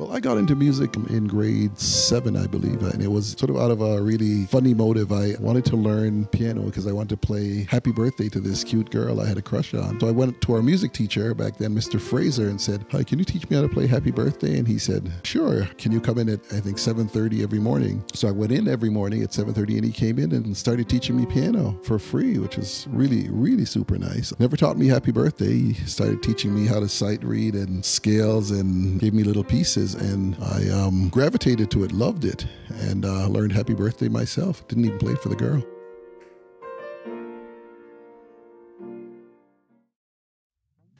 Well, I got into music in grade seven, I believe, and it was sort of out of a really funny motive. I wanted to learn piano because I wanted to play Happy Birthday to this cute girl I had a crush on. So I went to our music teacher back then, Mr. Fraser, and said, "Hi, can you teach me how to play Happy Birthday?" And he said, "Sure. Can you come in at I think 7:30 every morning?" So I went in every morning at 7:30, and he came in and started teaching me piano for free, which was really, really super nice. Never taught me Happy Birthday. He started teaching me how to sight read and scales, and gave me little pieces and I um, gravitated to it, loved it, and uh, learned Happy Birthday myself. Didn't even play for the girl.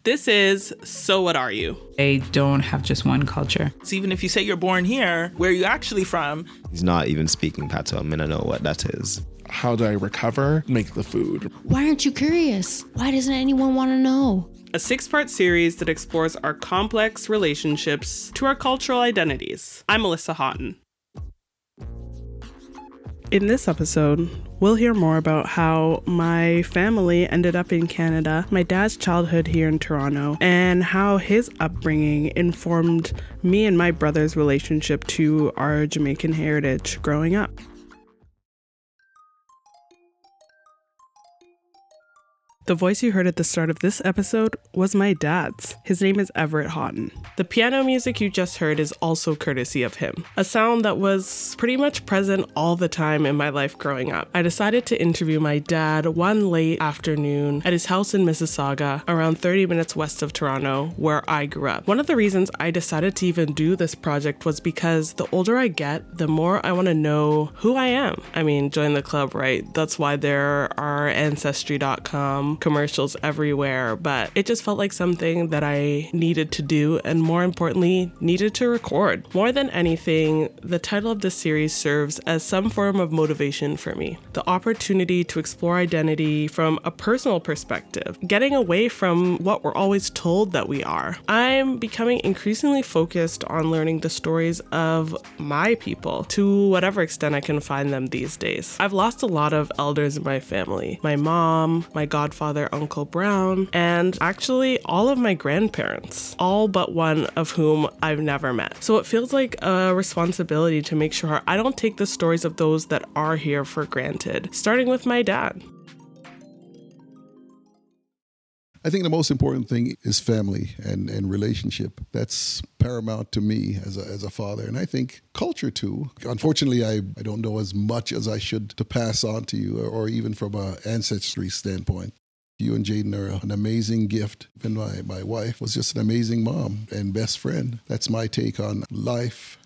This is So What Are You? They don't have just one culture. So even if you say you're born here, where are you actually from? He's not even speaking patois. I mean, I know what that is. How do I recover? Make the food. Why aren't you curious? Why doesn't anyone want to know? A six part series that explores our complex relationships to our cultural identities. I'm Melissa Haughton. In this episode, we'll hear more about how my family ended up in Canada, my dad's childhood here in Toronto, and how his upbringing informed me and my brother's relationship to our Jamaican heritage growing up. The voice you heard at the start of this episode was my dad's. His name is Everett Haughton. The piano music you just heard is also courtesy of him, a sound that was pretty much present all the time in my life growing up. I decided to interview my dad one late afternoon at his house in Mississauga, around 30 minutes west of Toronto, where I grew up. One of the reasons I decided to even do this project was because the older I get, the more I want to know who I am. I mean, join the club, right? That's why there are Ancestry.com commercials everywhere, but it just felt like something that I needed to do and more importantly, needed to record. More than anything, the title of this series serves as some form of motivation for me. The opportunity to explore identity from a personal perspective, getting away from what we're always told that we are. I'm becoming increasingly focused on learning the stories of my people to whatever extent I can find them these days. I've lost a lot of elders in my family my mom, my godfather father, Uncle Brown, and actually all of my grandparents, all but one of whom I've never met. So it feels like a responsibility to make sure I don't take the stories of those that are here for granted, starting with my dad. I think the most important thing is family and, and relationship. That's paramount to me as a, as a father. And I think culture too. Unfortunately, I, I don't know as much as I should to pass on to you, or, or even from an ancestry standpoint. You and Jaden are an amazing gift. And my, my wife was just an amazing mom and best friend. That's my take on life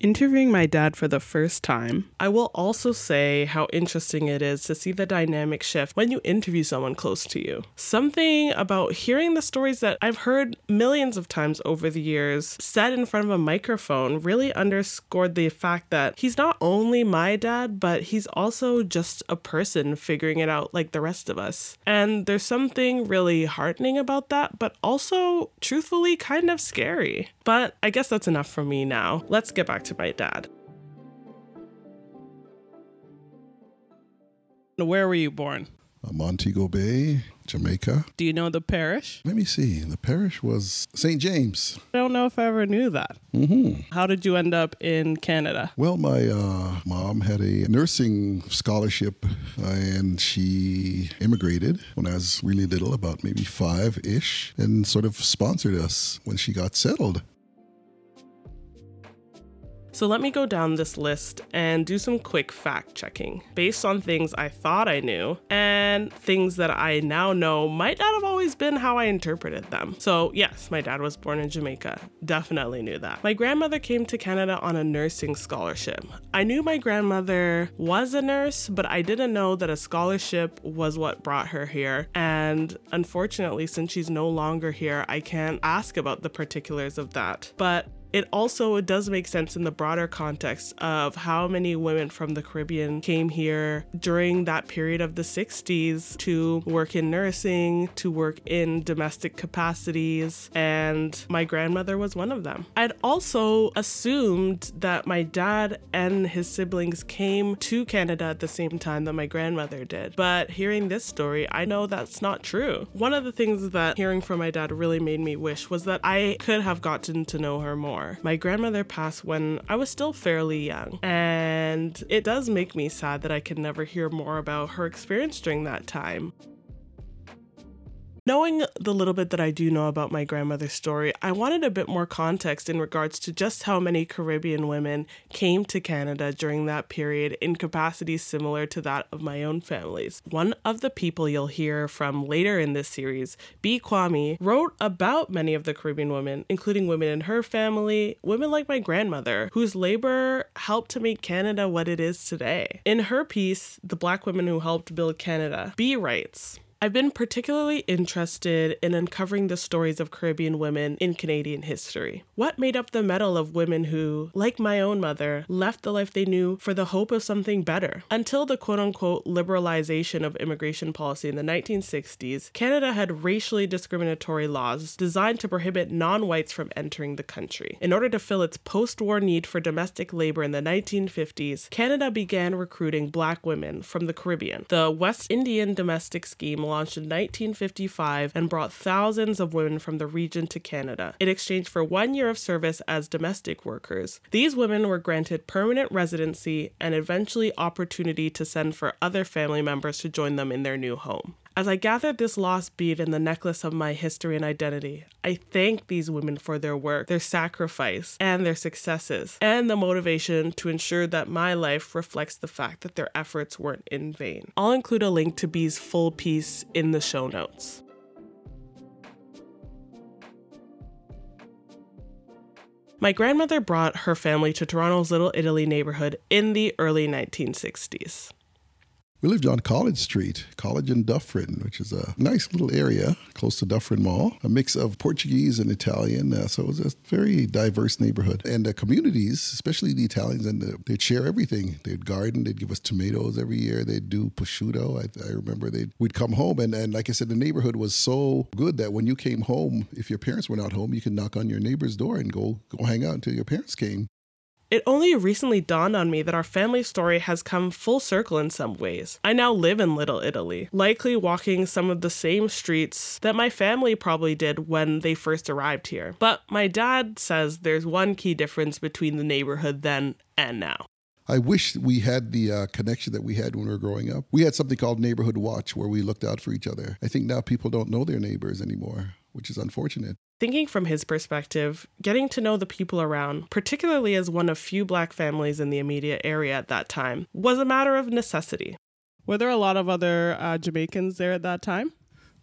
Interviewing my dad for the first time, I will also say how interesting it is to see the dynamic shift when you interview someone close to you. Something about hearing the stories that I've heard millions of times over the years said in front of a microphone really underscored the fact that he's not only my dad, but he's also just a person figuring it out like the rest of us. And there's something really heartening about that, but also truthfully kind of scary. But I guess that's enough for me now. Let's get back to my dad. Where were you born? Uh, Montego Bay, Jamaica. Do you know the parish? Let me see. The parish was St. James. I don't know if I ever knew that. Mm-hmm. How did you end up in Canada? Well, my uh, mom had a nursing scholarship uh, and she immigrated when I was really little, about maybe five ish, and sort of sponsored us when she got settled. So let me go down this list and do some quick fact checking based on things I thought I knew and things that I now know might not have always been how I interpreted them. So, yes, my dad was born in Jamaica. Definitely knew that. My grandmother came to Canada on a nursing scholarship. I knew my grandmother was a nurse, but I didn't know that a scholarship was what brought her here. And unfortunately, since she's no longer here, I can't ask about the particulars of that. But it also does make sense in the broader context of how many women from the Caribbean came here during that period of the 60s to work in nursing, to work in domestic capacities, and my grandmother was one of them. I'd also assumed that my dad and his siblings came to Canada at the same time that my grandmother did, but hearing this story, I know that's not true. One of the things that hearing from my dad really made me wish was that I could have gotten to know her more more. My grandmother passed when I was still fairly young, and it does make me sad that I can never hear more about her experience during that time. Knowing the little bit that I do know about my grandmother's story, I wanted a bit more context in regards to just how many Caribbean women came to Canada during that period in capacities similar to that of my own family's. One of the people you'll hear from later in this series, Bee Quammie, wrote about many of the Caribbean women, including women in her family, women like my grandmother, whose labor helped to make Canada what it is today. In her piece, The Black Women Who Helped Build Canada, Bee writes, I've been particularly interested in uncovering the stories of Caribbean women in Canadian history. What made up the mettle of women who, like my own mother, left the life they knew for the hope of something better? Until the quote unquote liberalization of immigration policy in the 1960s, Canada had racially discriminatory laws designed to prohibit non whites from entering the country. In order to fill its post war need for domestic labor in the 1950s, Canada began recruiting black women from the Caribbean. The West Indian Domestic Scheme launched in 1955 and brought thousands of women from the region to Canada in exchange for one year of service as domestic workers. These women were granted permanent residency and eventually opportunity to send for other family members to join them in their new home. As I gathered this lost bead in the necklace of my history and identity, I thank these women for their work, their sacrifice, and their successes, and the motivation to ensure that my life reflects the fact that their efforts weren't in vain. I'll include a link to Bee's full piece in the show notes. My grandmother brought her family to Toronto's Little Italy neighborhood in the early 1960s. We lived on College Street, College and Dufferin, which is a nice little area close to Dufferin Mall, a mix of Portuguese and Italian. Uh, so it was a very diverse neighborhood. And the communities, especially the Italians, and the, they'd share everything. They'd garden, they'd give us tomatoes every year, they'd do prosciutto. I, I remember they'd, we'd come home, and, and like I said, the neighborhood was so good that when you came home, if your parents were not home, you could knock on your neighbor's door and go, go hang out until your parents came. It only recently dawned on me that our family story has come full circle in some ways. I now live in Little Italy, likely walking some of the same streets that my family probably did when they first arrived here. But my dad says there's one key difference between the neighborhood then and now. I wish we had the uh, connection that we had when we were growing up. We had something called Neighborhood Watch where we looked out for each other. I think now people don't know their neighbors anymore, which is unfortunate. Thinking from his perspective, getting to know the people around, particularly as one of few black families in the immediate area at that time, was a matter of necessity. Were there a lot of other uh, Jamaicans there at that time?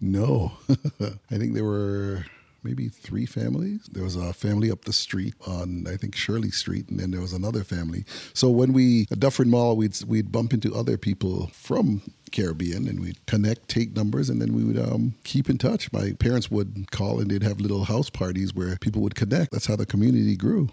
No. I think there were maybe three families. There was a family up the street on, I think, Shirley Street, and then there was another family. So when we, at Dufferin Mall, we'd, we'd bump into other people from Caribbean and we'd connect, take numbers, and then we would um, keep in touch. My parents would call and they'd have little house parties where people would connect. That's how the community grew.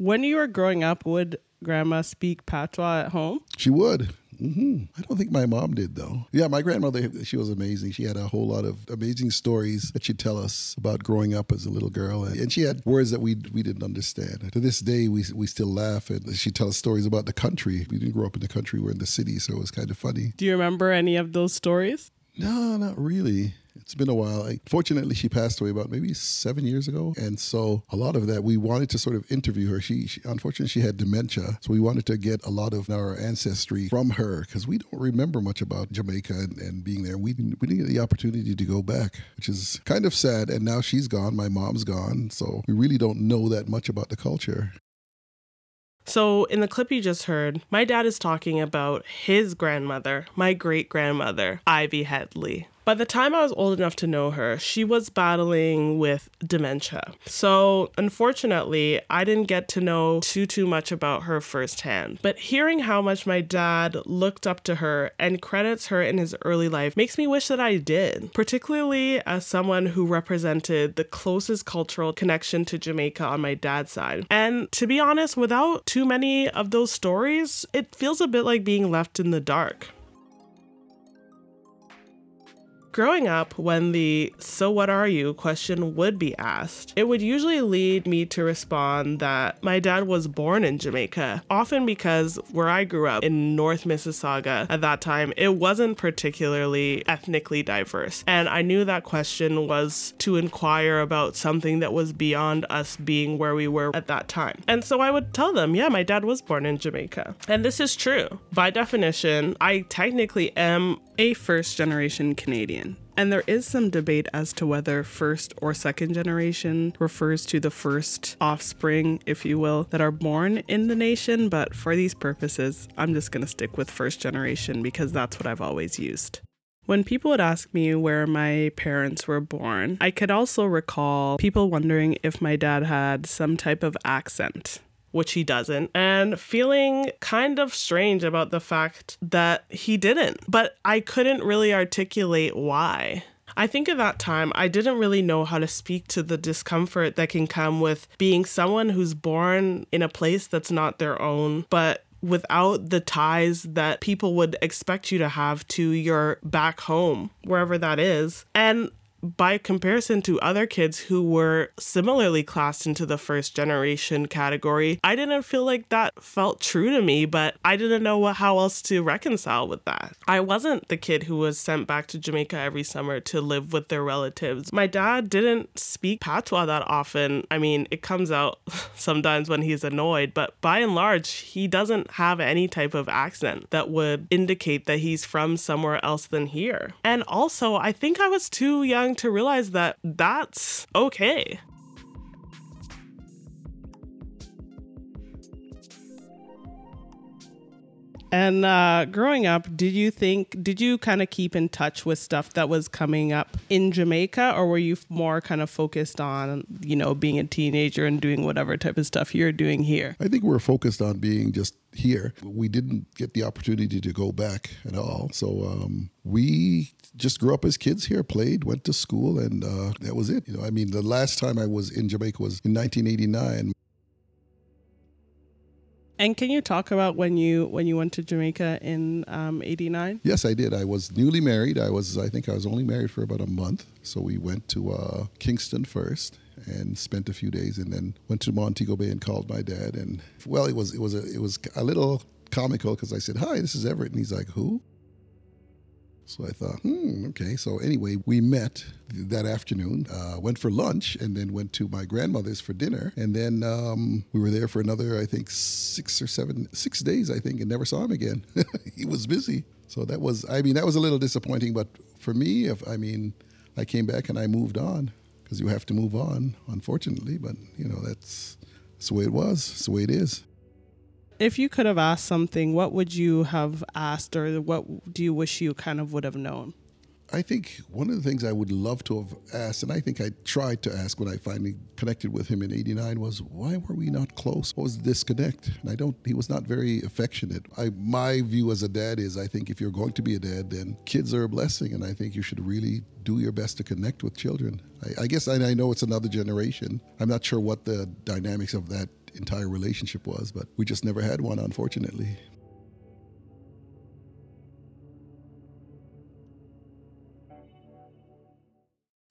When you were growing up, would grandma speak patois at home? She would. hmm I don't think my mom did though. Yeah, my grandmother, she was amazing. She had a whole lot of amazing stories that she'd tell us about growing up as a little girl, and she had words that we we didn't understand. To this day, we we still laugh, and she tells stories about the country. We didn't grow up in the country; we're in the city, so it was kind of funny. Do you remember any of those stories? No, not really. It's been a while. Fortunately, she passed away about maybe seven years ago, and so a lot of that we wanted to sort of interview her. She, she unfortunately, she had dementia, so we wanted to get a lot of our ancestry from her because we don't remember much about Jamaica and, and being there. We we didn't get the opportunity to go back, which is kind of sad. And now she's gone. My mom's gone, so we really don't know that much about the culture. So, in the clip you just heard, my dad is talking about his grandmother, my great grandmother, Ivy Headley. By the time I was old enough to know her, she was battling with dementia. So, unfortunately, I didn't get to know too too much about her firsthand. But hearing how much my dad looked up to her and credits her in his early life makes me wish that I did, particularly as someone who represented the closest cultural connection to Jamaica on my dad's side. And to be honest, without too many of those stories, it feels a bit like being left in the dark. Growing up, when the so what are you question would be asked, it would usually lead me to respond that my dad was born in Jamaica, often because where I grew up in North Mississauga at that time, it wasn't particularly ethnically diverse. And I knew that question was to inquire about something that was beyond us being where we were at that time. And so I would tell them, yeah, my dad was born in Jamaica. And this is true. By definition, I technically am a first generation Canadian. And there is some debate as to whether first or second generation refers to the first offspring, if you will, that are born in the nation. But for these purposes, I'm just going to stick with first generation because that's what I've always used. When people would ask me where my parents were born, I could also recall people wondering if my dad had some type of accent which he doesn't, and feeling kind of strange about the fact that he didn't. But I couldn't really articulate why. I think at that time, I didn't really know how to speak to the discomfort that can come with being someone who's born in a place that's not their own, but without the ties that people would expect you to have to your back home, wherever that is. And by comparison to other kids who were similarly classed into the first generation category, I didn't feel like that felt true to me, but I didn't know how else to reconcile with that. I wasn't the kid who was sent back to Jamaica every summer to live with their relatives. My dad didn't speak patois that often. I mean, it comes out sometimes when he's annoyed, but by and large, he doesn't have any type of accent that would indicate that he's from somewhere else than here. And also, I think I was too young to realize that that's okay. And uh, growing up, did you think, did you kind of keep in touch with stuff that was coming up in Jamaica, or were you more kind of focused on, you know, being a teenager and doing whatever type of stuff you're doing here? I think we're focused on being just here. We didn't get the opportunity to go back at all. So um, we just grew up as kids here, played, went to school, and uh, that was it. You know, I mean, the last time I was in Jamaica was in 1989. And can you talk about when you when you went to Jamaica in '89? Um, yes, I did. I was newly married. I was, I think, I was only married for about a month. So we went to uh, Kingston first and spent a few days, and then went to Montego Bay and called my dad. And well, it was it was a it was a little comical because I said, "Hi, this is Everett," and he's like, "Who?" So I thought, hmm, okay. So anyway, we met that afternoon, uh, went for lunch, and then went to my grandmother's for dinner. And then um, we were there for another, I think, six or seven, six days, I think, and never saw him again. he was busy. So that was, I mean, that was a little disappointing. But for me, if I mean, I came back and I moved on because you have to move on, unfortunately. But you know, that's, that's the way it was. It's the way it is if you could have asked something, what would you have asked, or what do you wish you kind of would have known? I think one of the things I would love to have asked, and I think I tried to ask when I finally connected with him in '89, was why were we not close? What was the disconnect? And I don't. He was not very affectionate. I, my view as a dad is, I think if you're going to be a dad, then kids are a blessing, and I think you should really do your best to connect with children. I, I guess I, I know it's another generation. I'm not sure what the dynamics of that entire relationship was, but we just never had one, unfortunately.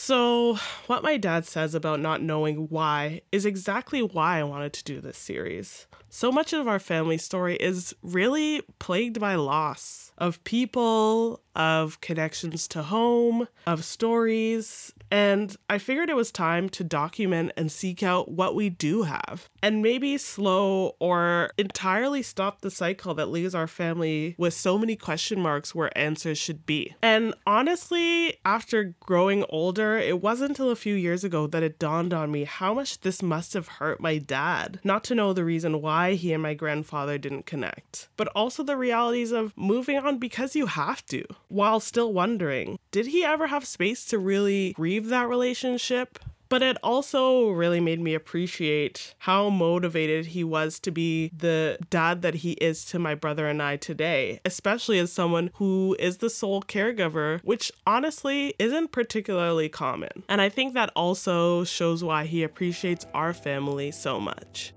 So, what my dad says about not knowing why is exactly why I wanted to do this series. So much of our family story is really plagued by loss of people, of connections to home, of stories, and I figured it was time to document and seek out what we do have and maybe slow or entirely stop the cycle that leaves our family with so many question marks where answers should be. And honestly, after growing older, it wasn't until a few years ago that it dawned on me how much this must have hurt my dad not to know the reason why he and my grandfather didn't connect, but also the realities of moving on because you have to, while still wondering did he ever have space to really grieve that relationship? But it also really made me appreciate how motivated he was to be the dad that he is to my brother and I today, especially as someone who is the sole caregiver, which honestly isn't particularly common. And I think that also shows why he appreciates our family so much.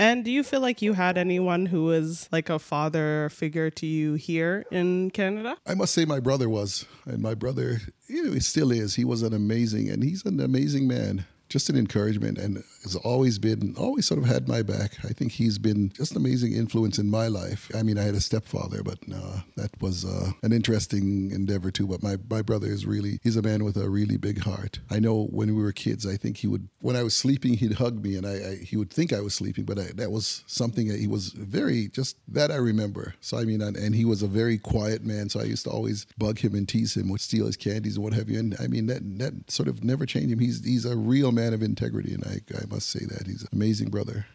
And do you feel like you had anyone who was like a father figure to you here in Canada? I must say my brother was, and my brother, you know, he still is. He was an amazing, and he's an amazing man just an encouragement and has always been, always sort of had my back. I think he's been just an amazing influence in my life. I mean, I had a stepfather, but uh, that was uh, an interesting endeavor too. But my, my brother is really, he's a man with a really big heart. I know when we were kids, I think he would, when I was sleeping, he'd hug me and I, I he would think I was sleeping, but I, that was something that he was very, just that I remember. So, I mean, and, and he was a very quiet man. So I used to always bug him and tease him, would steal his candies and what have you. And I mean, that, that sort of never changed him. He's, he's a real man of integrity, and I, I must say that he's an amazing brother.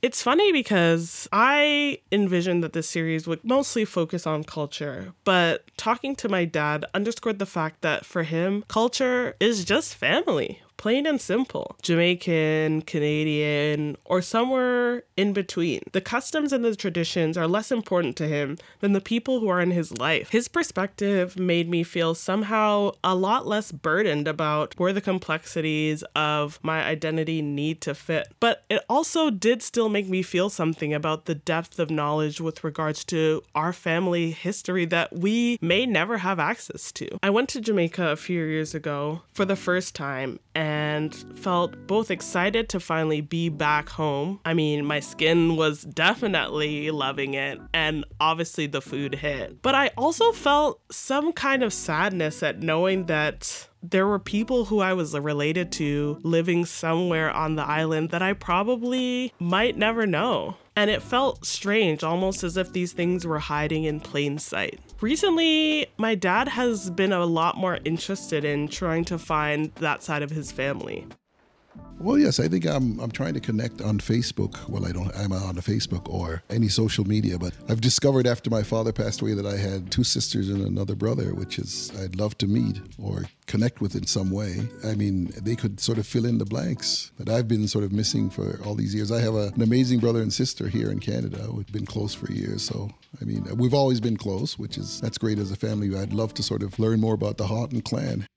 It's funny because I envisioned that this series would mostly focus on culture, but talking to my dad underscored the fact that for him, culture is just family plain and simple Jamaican, Canadian, or somewhere in between. The customs and the traditions are less important to him than the people who are in his life. His perspective made me feel somehow a lot less burdened about where the complexities of my identity need to fit. But it also did still make me feel something about the depth of knowledge with regards to our family history that we may never have access to. I went to Jamaica a few years ago for the first time and and felt both excited to finally be back home. I mean, my skin was definitely loving it, and obviously the food hit. But I also felt some kind of sadness at knowing that there were people who I was related to living somewhere on the island that I probably might never know. And it felt strange, almost as if these things were hiding in plain sight. Recently, my dad has been a lot more interested in trying to find that side of his family. Well, yes, I think I'm I'm trying to connect on Facebook. Well, I don't I'm on Facebook or any social media, but I've discovered after my father passed away that I had two sisters and another brother, which is I'd love to meet or connect with in some way. I mean, they could sort of fill in the blanks that I've been sort of missing for all these years. I have a, an amazing brother and sister here in Canada. We've been close for years, so I mean, we've always been close, which is that's great as a family. I'd love to sort of learn more about the Haughton clan.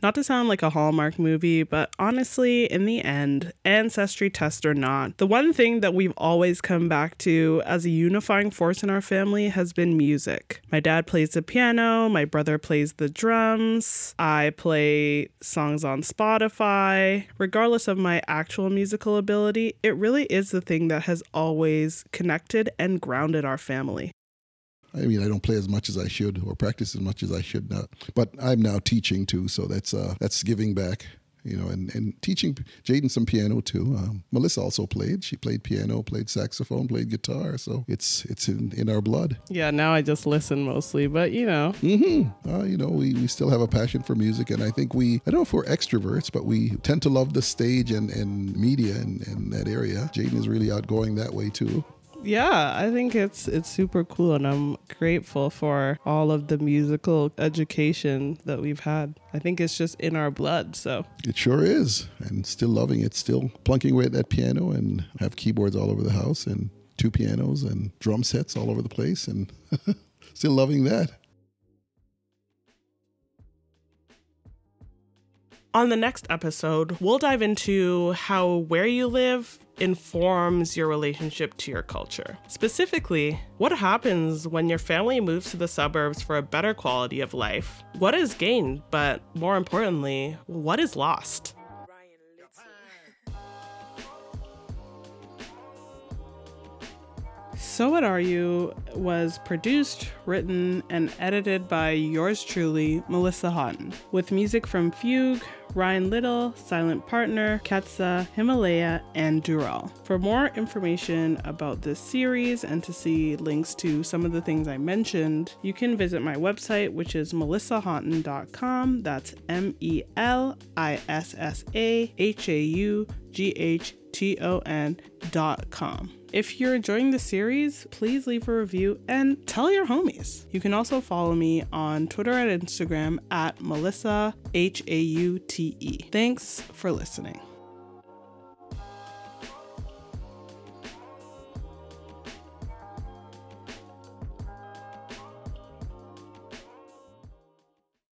Not to sound like a Hallmark movie, but honestly, in the end, ancestry test or not, the one thing that we've always come back to as a unifying force in our family has been music. My dad plays the piano, my brother plays the drums, I play songs on Spotify. Regardless of my actual musical ability, it really is the thing that has always connected and grounded our family. I mean, I don't play as much as I should or practice as much as I should now. But I'm now teaching too, so that's uh, that's giving back. You know, and, and teaching Jaden some piano too. Um, Melissa also played. She played piano, played saxophone, played guitar. So it's it's in, in our blood. Yeah, now I just listen mostly, but you know. Mm-hmm. Uh, you know, we, we still have a passion for music, and I think we, I don't know if we're extroverts, but we tend to love the stage and, and media and, and that area. Jaden is really outgoing that way too yeah, I think it's it's super cool and I'm grateful for all of the musical education that we've had. I think it's just in our blood, so. It sure is. And still loving it, still plunking away at that piano and have keyboards all over the house and two pianos and drum sets all over the place and still loving that. On the next episode, we'll dive into how where you live informs your relationship to your culture. Specifically, what happens when your family moves to the suburbs for a better quality of life? What is gained, but more importantly, what is lost? So What Are You was produced, written, and edited by yours truly, Melissa Haughton, with music from Fugue, Ryan Little, Silent Partner, Ketsa, Himalaya, and Dural. For more information about this series and to see links to some of the things I mentioned, you can visit my website, which is melissahaughton.com. That's M E L I S S A H A U G H T O N.com. If you're enjoying the series, please leave a review and tell your homies. You can also follow me on Twitter and Instagram at Melissa H A U T E. Thanks for listening.